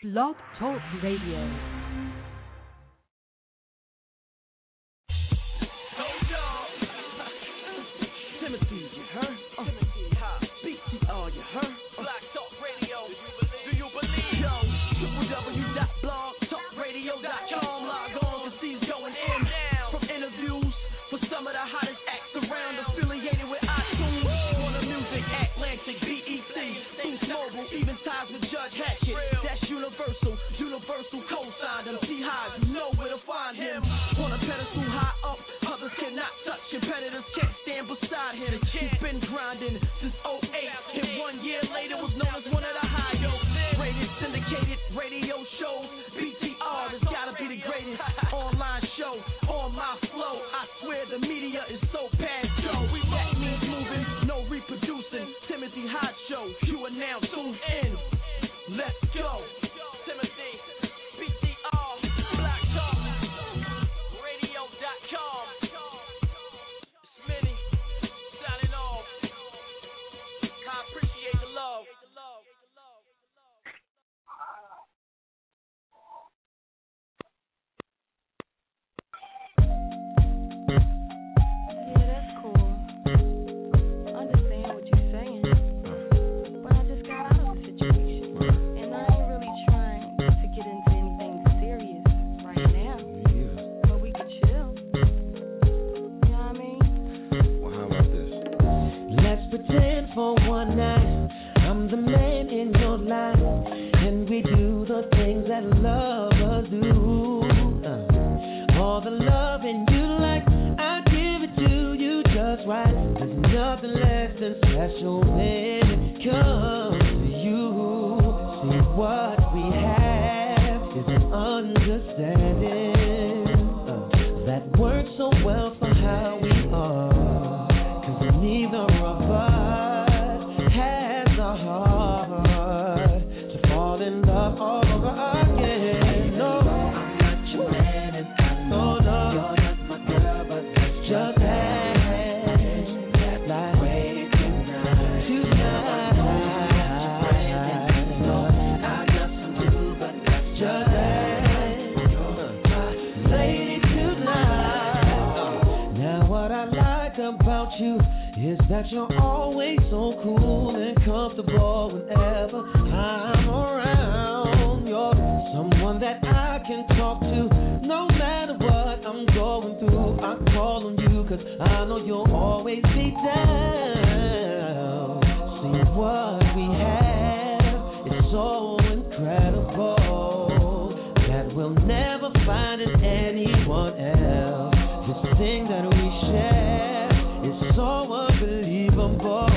Blog Talk Radio. wealth for how we you're always so cool. Boy.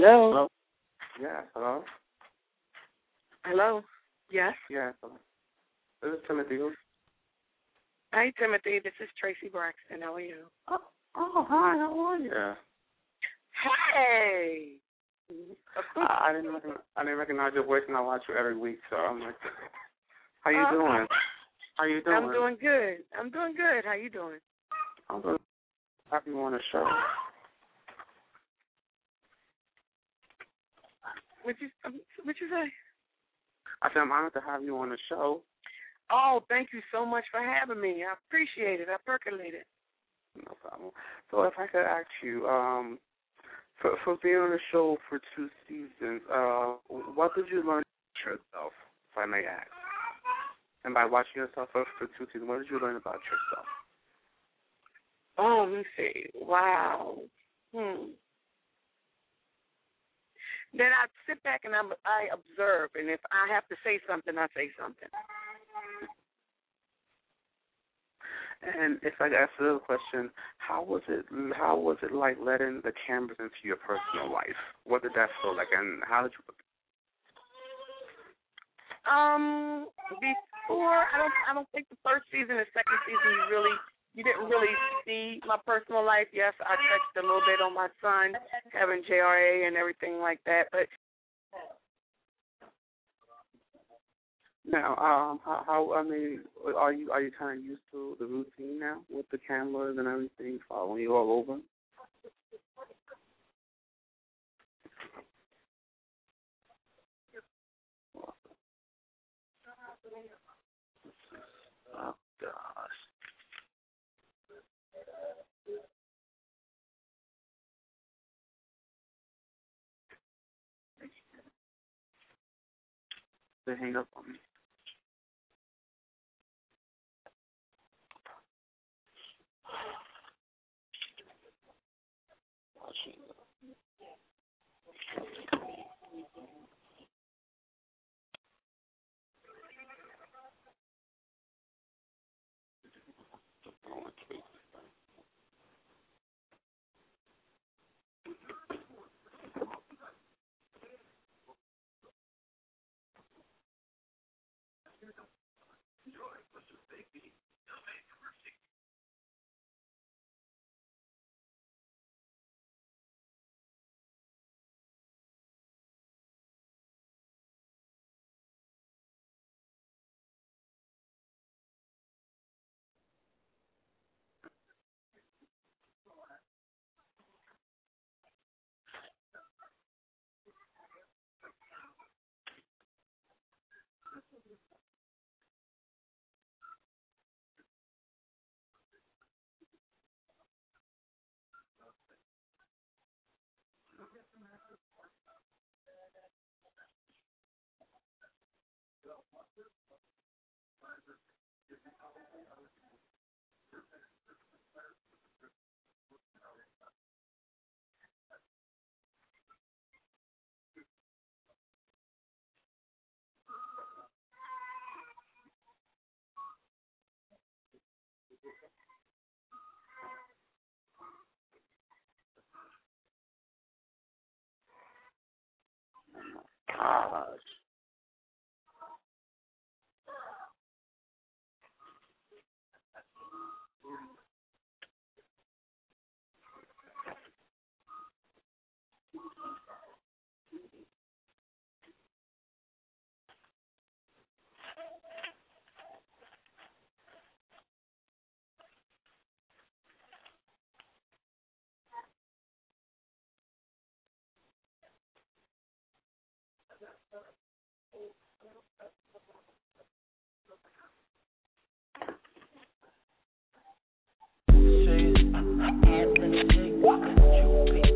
Hello. Hello. Yeah. Hello. Hello. Yes. Yeah. Hello. This is Timothy. Who's- Hi, Timothy. This is Traci Braxton. How are you? Oh, oh, hi. How are you? Yeah. Hey. I, I didn't recognize, I didn't recognize your voice, and I watch you every week. So I'm like, how you Uh, doing? How you doing? I'm doing good. I'm doing good. How you doing? I'm doing. Happy you on the show. What you What you say? I said I'm honored to have you on the show. Oh, thank you so much for having me. I appreciate it. I percolate it. No problem. So if I could ask you, um, for for being on the show for two seasons, uh, what did you learn about yourself, if I may ask? And by watching yourself for, for two seasons, what did you learn about yourself? Oh, let me see. Wow. Hmm. Then I sit back and I'm, I observe, and if I have to say something, I say something. And if I ask another question, how was it? How was it like letting the cameras into your personal life? What did that feel like, and how did you? Um, before I don't I don't think the first season and second season you really you didn't really see my personal life. Yes, I touched a little bit on my son having JRA and everything like that, but Now, um, how, how I mean, are you are you kind of used to the routine now with the cameras and everything following you all over? They hang up on me. Gosh. Say, I can't really take you.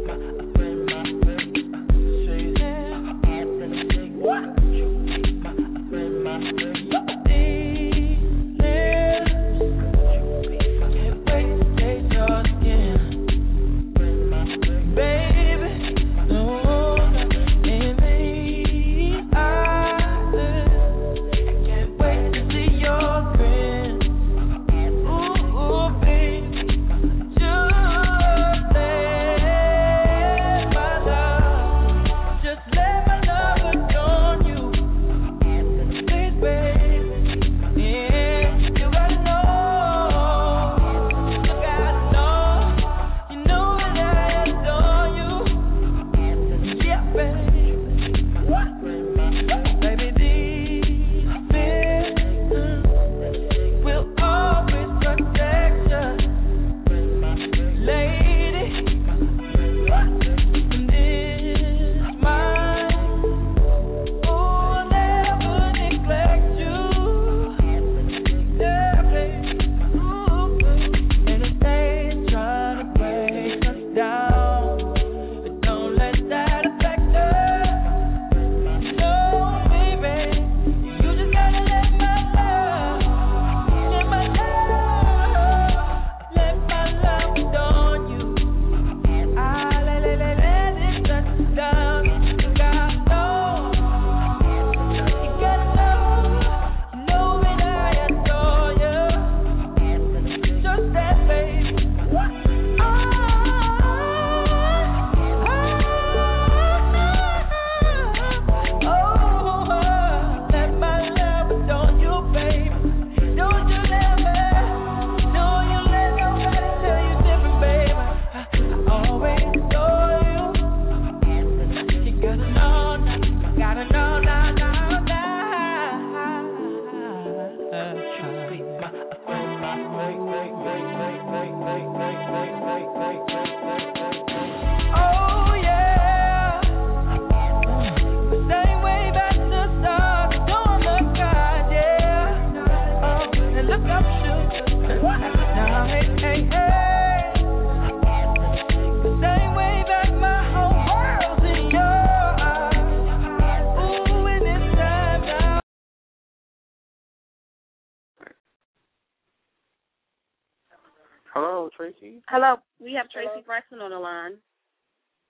Hello, we have Traci Preston on the line.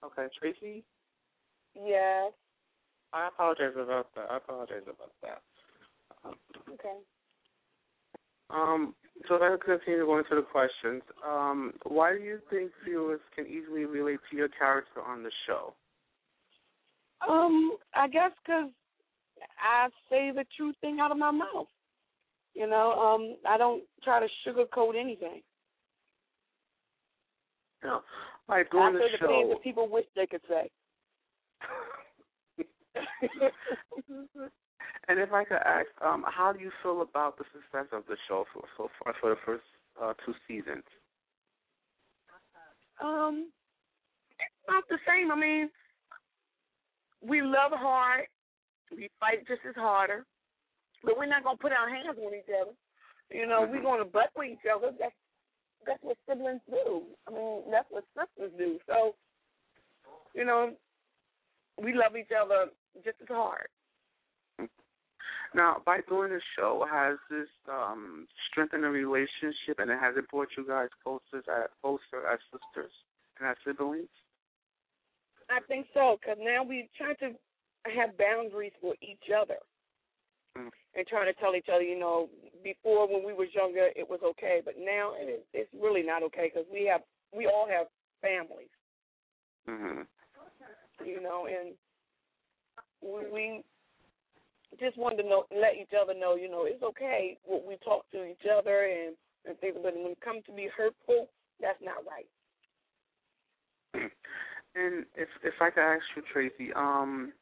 Okay, Traci. Yes. I apologize about that. I apologize about that. Um, Okay. Um, so if I could continue going to the questions, um, why do you think viewers can easily relate to your character on the show? Um, I guess because I say the true thing out of my mouth. You know, um, I don't try to sugarcoat anything. Like I say the show. things that people wish they could say. and if I could ask, um, how do you feel about the success of the show for, so far for the first uh, two seasons? Um, it's not the same. I mean, we love hard. We fight just as harder, but we're not gonna put our hands on each other. You know, we're gonna butt with each other. That's that's what siblings do. I mean, that's what sisters do. So, you know, we love each other just as hard. Now, by doing the show, has this um, strengthened the relationship, and it has it brought you guys closer as closer as sisters and as siblings? I think so, because now we try to have boundaries for each other Mm. and trying to tell each other, you know, before when we was younger it was okay, but now it is, it's really not okay because we have we all have families, hmm you know, and we, we just wanted to know, let each other know, you know, it's okay what we talk to each other and and things, but when it comes to be hurtful, that's not right. And if if I could ask you, Traci, um,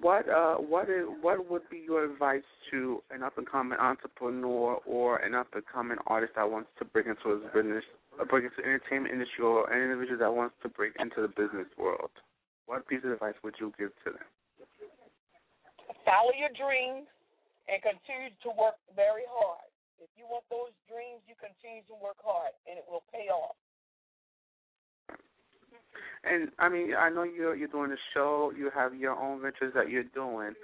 what uh what is what would be your advice to an up and coming entrepreneur or an up and coming artist that wants to break into his business, uh, break into the entertainment industry, or an individual that wants to break into the business world? What piece of advice would you give to them? follow your dreams and continue to work very hard. If you want those dreams, you continue to work hard, and it will pay off. And I mean, I know you're you're doing a show. You have your own ventures that you're doing,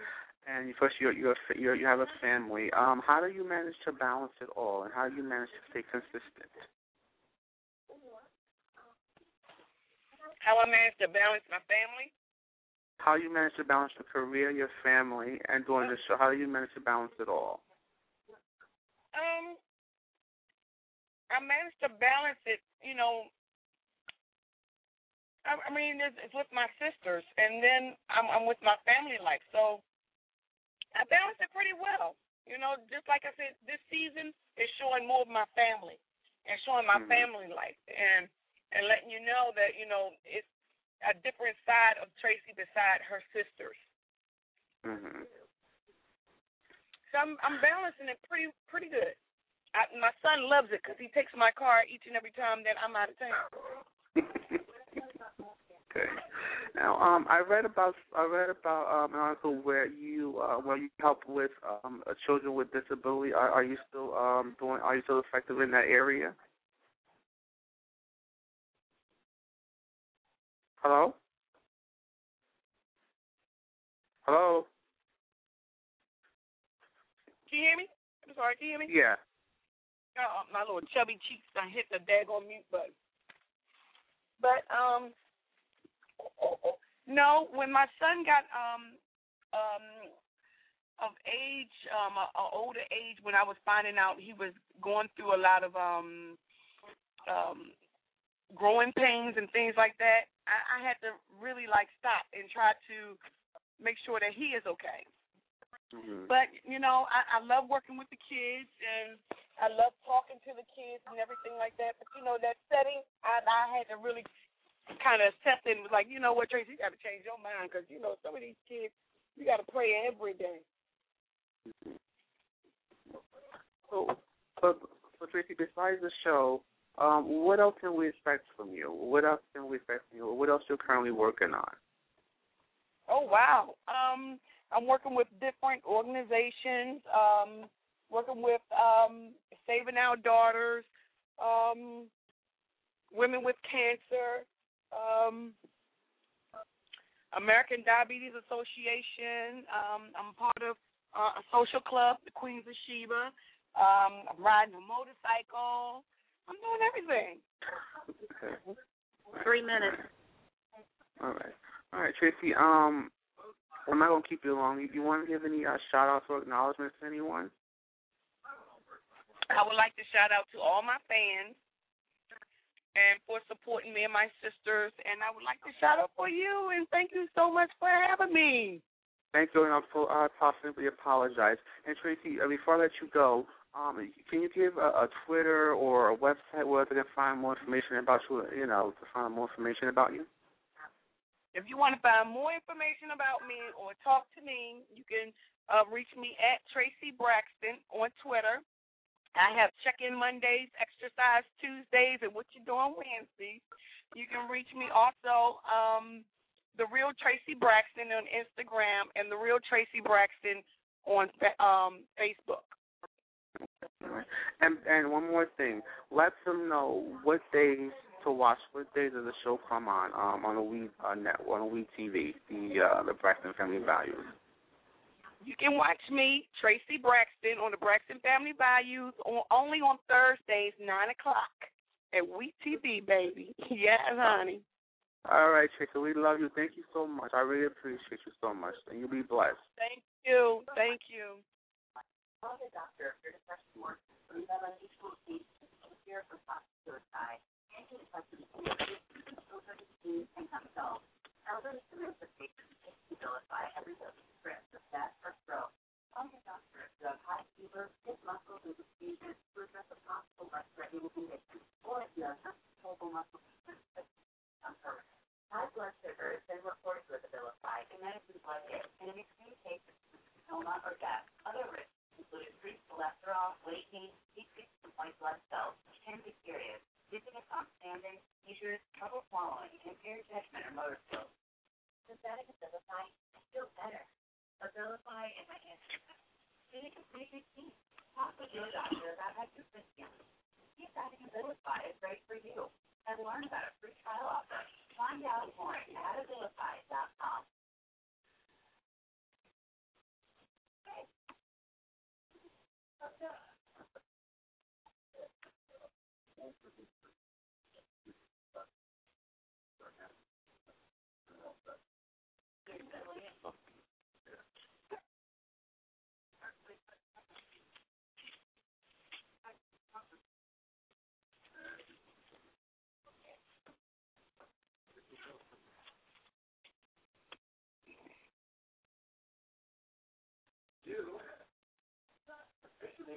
and first you're you're, you're you have a family. Um, how do you manage to balance it all, and how do you manage to stay consistent? How I manage to balance my family? How you manage to balance your career, your family, and doing the show? How do you manage to balance it all? Um, I manage to balance it. You know, I, I mean, it's, it's with my sisters, and then I'm, I'm with my family life. So I balance it pretty well. You know, just like I said, this season is showing more of my family and showing my Mhm. family life, and and letting you know that you know it's a different side of Traci beside her sisters. hmm So I'm I'm balancing it pretty pretty good. I, my son loves it because he takes my car each and every time that I'm out of town. okay. Now, um, I read about I read about um, an article where you uh, where you help with um, children with disability. Are, are you still um, doing? Are you still effective in that area? Hello. Hello. Can you hear me? I'm sorry. Can you hear me? Yeah. Uh, my little chubby cheeks I hit the daggone mute button. But um, no, when my son got um um of age, um, a, a older age, when I was finding out he was going through a lot of um um growing pains and things like that, I, I had to really like stop and try to make sure that he is okay. hmm But you know, I, I love working with the kids, and I love talking to the kids and everything like that. But you know, that setting, I, I had to really kind of assess it and was like, you know what, Traci, you got to change your mind because you know some of these kids, you got to pray every day. So, so Traci, besides the show, um, what else can we expect from you? What else can we expect from you? What else you're currently working on? Oh wow. Um, I'm working with different organizations. Um, working with um, Saving Our Daughters, um, Women with Cancer, um, American Diabetes Association. Um, I'm part of uh, a social club, the Queens of Sheba. Um, I'm riding a motorcycle. I'm doing everything. Okay. Three minutes. All right. All right, Traci. Um, I'm not gonna keep you long. You, you want to give any uh, shout outs or acknowledgments to anyone? I would like to shout out to all my fans and for supporting me and my sisters. And I would like to shout out for you and thank you so much for having me. Thank you, and I'll, uh, I'll apologize. And Traci, uh, before I let you go, um, can you give a, a Twitter or a website where they can find more information about you? You know, to find more information about you. If you want to find more information about me or talk to me, you can uh, reach me at Traci Braxton on Twitter. I have check-in Mondays, exercise Tuesdays, and what you doing Wednesdays. You can reach me also, um, the real Traci Braxton on Instagram and the real Traci Braxton on um, Facebook. And and one more thing, let them know what days to watch. What days does the show come on? Um, on the We uh, network, on the We TV, the uh, the Braxton Family Values. You can watch me, Traci Braxton, on the Braxton Family Values, on, only on Thursdays, nine o'clock at We TV, baby. yes, honey. All right, Traci, we love you. Thank you so much. I really appreciate you so much, and you'll be blessed. Thank you. Thank you.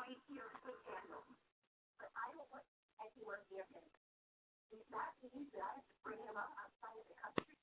right here in the candle. But I don't want anyone near him. If that means that I have to bring him up outside of the country,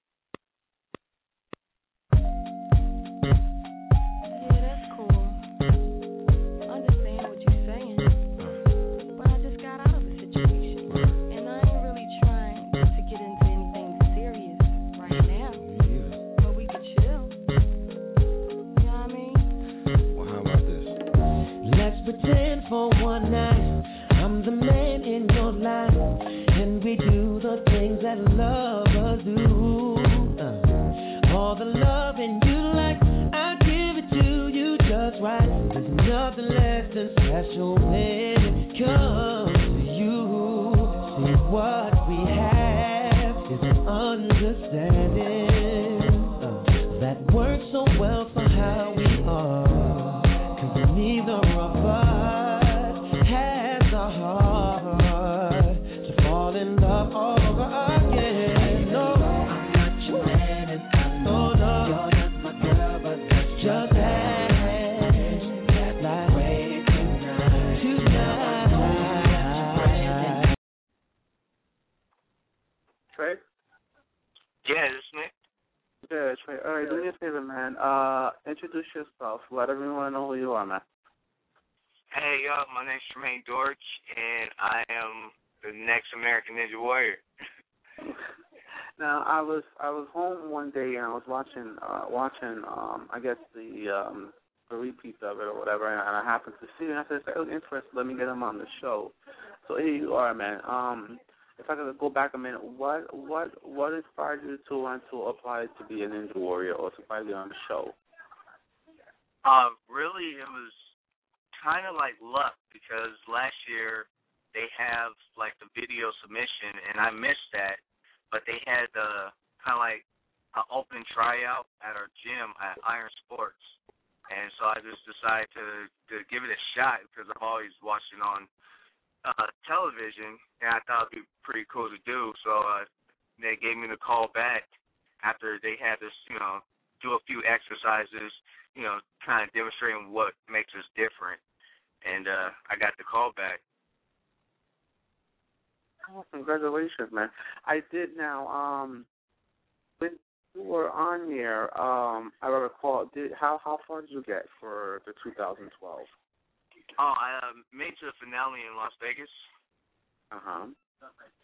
introduce yourself. Let everyone know who you are, man. Hey, yo, my name's Tremayne Dortch, and I am the next American Ninja Warrior. Now I was I was home one day and I was watching uh watching um I guess the um the repeat of it or whatever and I happened to see it and I said, was interesting, let me get him on the show. So here you are, man. Um if I could go back a minute, what what what inspired you to want to apply to be a ninja warrior or to finally on the show? Uh, really, it was kind of like luck because last year they have like the video submission, and I missed that. But they had uh, kind of like an open tryout at our gym at Iron Sports, and so I just decided to to give it a shot because I've always watched it on uh, television, and I thought it'd be pretty cool to do. So uh, they gave me the call back after they had us, you know, do a few exercises, you know, kind of demonstrating what makes us different. And uh, I got the call back. Oh, congratulations, man. I did now, um when you were on there, um I recall did how how far did you get for the two thousand twelve? Oh, I uh, made to the finale in Las Vegas Uh huh.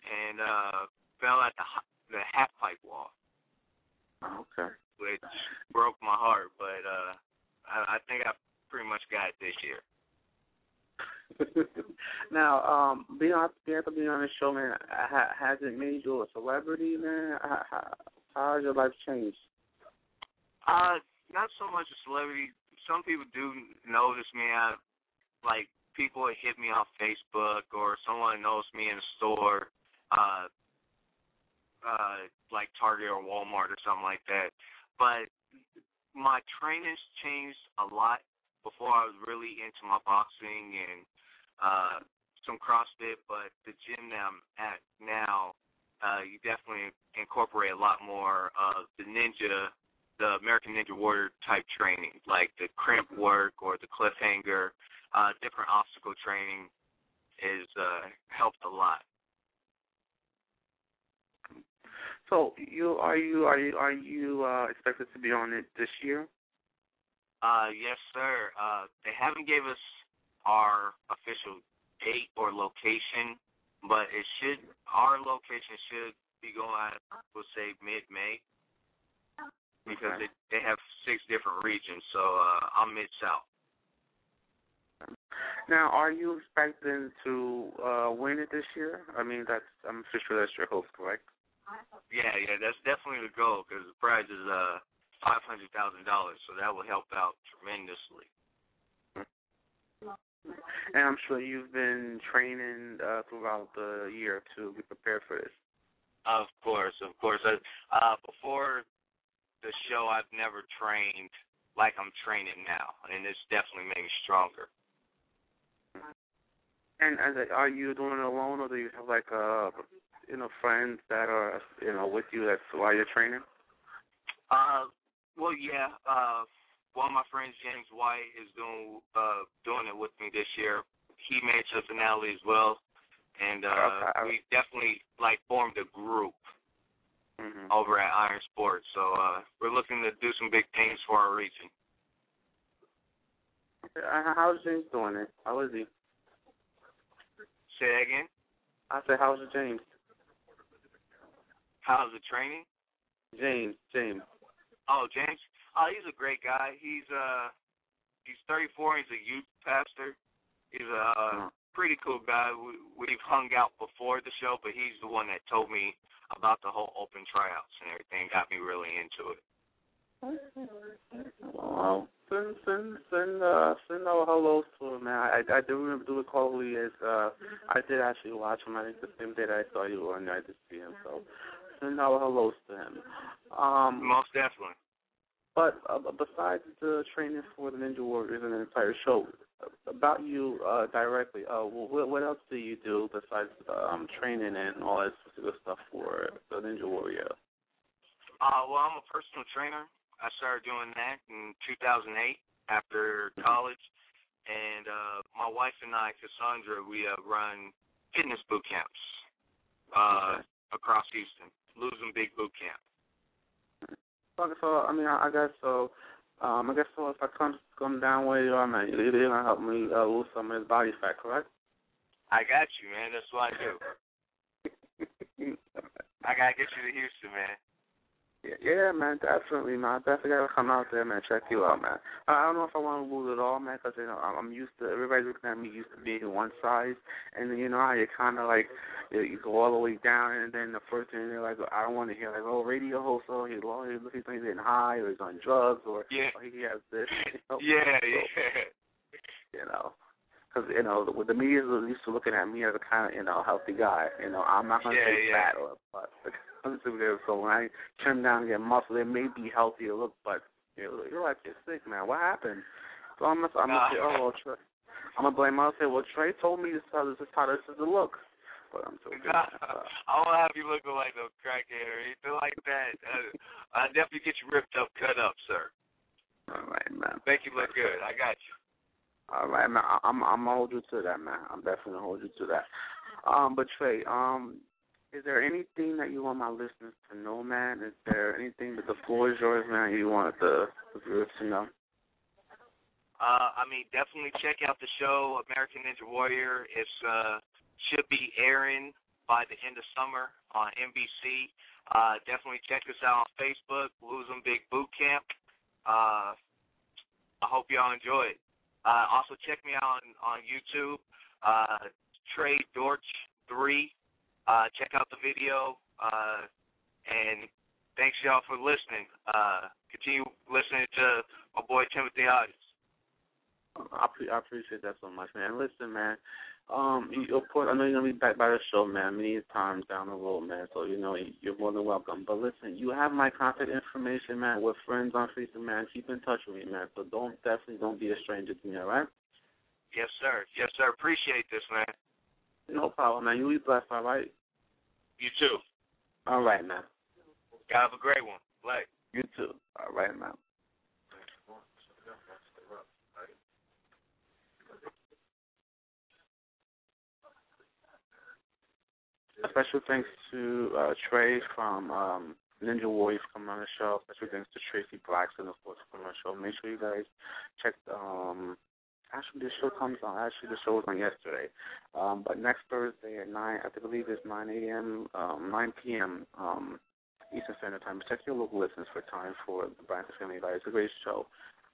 and uh, fell at the the half pipe wall, Okay. Which broke my heart. But uh, I, I think I pretty much got it this year. now, um, being on being able to be on the show, man, ha, has it made you a celebrity, man? How, how, how has your life changed? Uh, not so much a celebrity. Some people do notice me. I, like people hit me on Facebook or someone knows me in a store, uh, uh, like Target or Walmart or something like that. But my training's changed a lot. Before I was really into my boxing and uh, some CrossFit, but the gym that I'm at now, uh, you definitely incorporate a lot more of the ninja the American Ninja Warrior type training, like the crimp work or the cliffhanger, uh, different obstacle training is uh, helped a lot. So you are you are you are you uh, expected to be on it this year? Uh, yes, sir. Uh, they haven't gave us our official date or location, but it should our location should be going at we'll say mid May because Okay. they they have six different regions. So uh, I'm mid south. Now, are you expecting to uh, win it this year? I mean, that's I'm pretty sure that's your hope, correct? Yeah, yeah, that's definitely the goal because the prize is uh five hundred thousand dollars, so that will help out tremendously. And I'm sure you've been training uh, throughout the year to be prepared for this. Of course, of course. Uh, uh, before the show, I've never trained like I'm training now, and it's definitely made me stronger. And as a, are you doing it alone, or do you have like uh, you know, friends that are you know with you that's while you're training? Uh, well, yeah. Uh, one of my friends, James White, is doing uh doing it with me this year. He made it to the finale as well. and uh, Okay. we definitely like formed a group hmm over at Iron Sports. So uh, we're looking to do some big things for our region. Uh, how's James doing it? How is he? Say that again. I said, how's James? How's the training? James, James. Oh, James. Oh, he's a great guy. He's uh, he's 34. He's a youth pastor. He's a uh, Mhm. pretty cool guy. We, we've hung out before the show, but he's the one that told me about the whole open tryouts and everything. Got me really into it. Well, send send send uh send our hellos to him, man. I I do remember do recall who he is. Uh, I did actually watch him. I think the same day that I saw you on I did see him. So send our hellos to him. Um, Most definitely. but uh, besides the training for the Ninja Warriors and the entire show, about you uh directly, uh, what what else do you do besides um training and all that specific stuff for the Ninja Warrior? Uh, well, I'm a personal trainer. I started doing that in 2008 after college, and uh, my wife and I, Cassandra, we uh, run fitness boot camps uh, Okay. across Houston. Losing Big Boot Camp. Okay, so I mean, I, I guess so. Um, I guess so. If I come come down where you are, man, you're you're gonna help me uh, lose some of his body fat, correct? I got you, man. That's what I do. I gotta get you to Houston, man. Yeah, man, definitely, man. I definitely gotta come out there, man. Check you out, man. I don't know if I want to lose it all, man, because you know I'm used to everybody's looking at me used to being one size, and you know how you kind of like you, go all the way down, and then the first thing they're like, I don't want to hear like, oh, radio host, oh, he's oh, low, he's he's high, or he's on drugs, or Yeah. oh, he has this. You know? Yeah, So, yeah. you know. Because you know the, the media is used to looking at me as a kind of you know healthy guy. You know I'm not gonna Yeah, say yeah. fat or but so when I trim down and get muscle, it may be healthy to look, but you know, you're like you're sick, man. What happened? So I'm gonna I'm gonna say, oh well, Trey. I'm gonna blame. I'll say, well, Trey told me this how this is how this is the look. But I'm. Nah, Uh, I won't have you looking like no crackhead or anything like that. Uh, I'll definitely get you ripped up, cut up, sir. all right, man. Make you look good. I got you. All right, man. I- I'm I'm gonna hold you to that, man. I'm definitely gonna hold you to that. Um, but Trey, um, is there anything that you want my listeners to know, man? Is there anything that the floor is yours, man? You want the, the viewers to know? Uh, I mean, definitely check out the show American Ninja Warrior. It's uh should be airing by the end of summer on NBC. Uh, definitely check us out on Facebook, Losing Big Boot Camp. Uh, I hope y'all enjoy it. Uh, also check me out on, on YouTube, uh, Trey Dortch three. Uh, check out the video. Uh, and thanks y'all for listening. Uh, continue listening to my boy Timothy Hodges. I, pre- I appreciate that so much, man. Listen, man. Um, you, of course, I know you're gonna be back by the show, man, many times down the road, man. So you know you're more than welcome. But listen, you have my contact information, man. We're friends on Facebook, man. Keep in touch with me, man. So don't definitely don't be a stranger to me, all right? Yes, sir. Yes, sir. Appreciate this, man. No problem, man. You be blessed, all right? You too. All right, man. Have a great one. Like. You too. All right, man. Special thanks to uh, Trey from um, Ninja Warriors coming on the show. Special thanks to Traci Braxton, of course, coming on the show. Make sure you guys check. Um, actually, the show comes on. Actually, the show was on yesterday. Um, but next Thursday at nine, I believe it's nine a.m., um, nine p.m. Um, Eastern Standard Time. Check your local listings for time for the Braxton Family Life. It's a great show.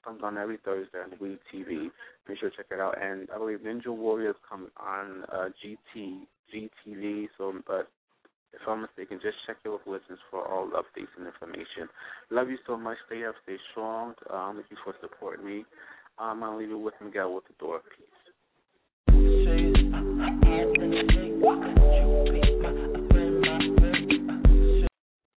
Comes on every Thursday on WE tv. Make sure to check it out. And I believe Ninja Warriors come on uh, GT GTV. So, but if I'm mistaken, just check your local listeners for all updates and information. Love you so much. Stay up, stay strong. Um, thank you for supporting me. I'm gonna leave it with Miguel with the door please.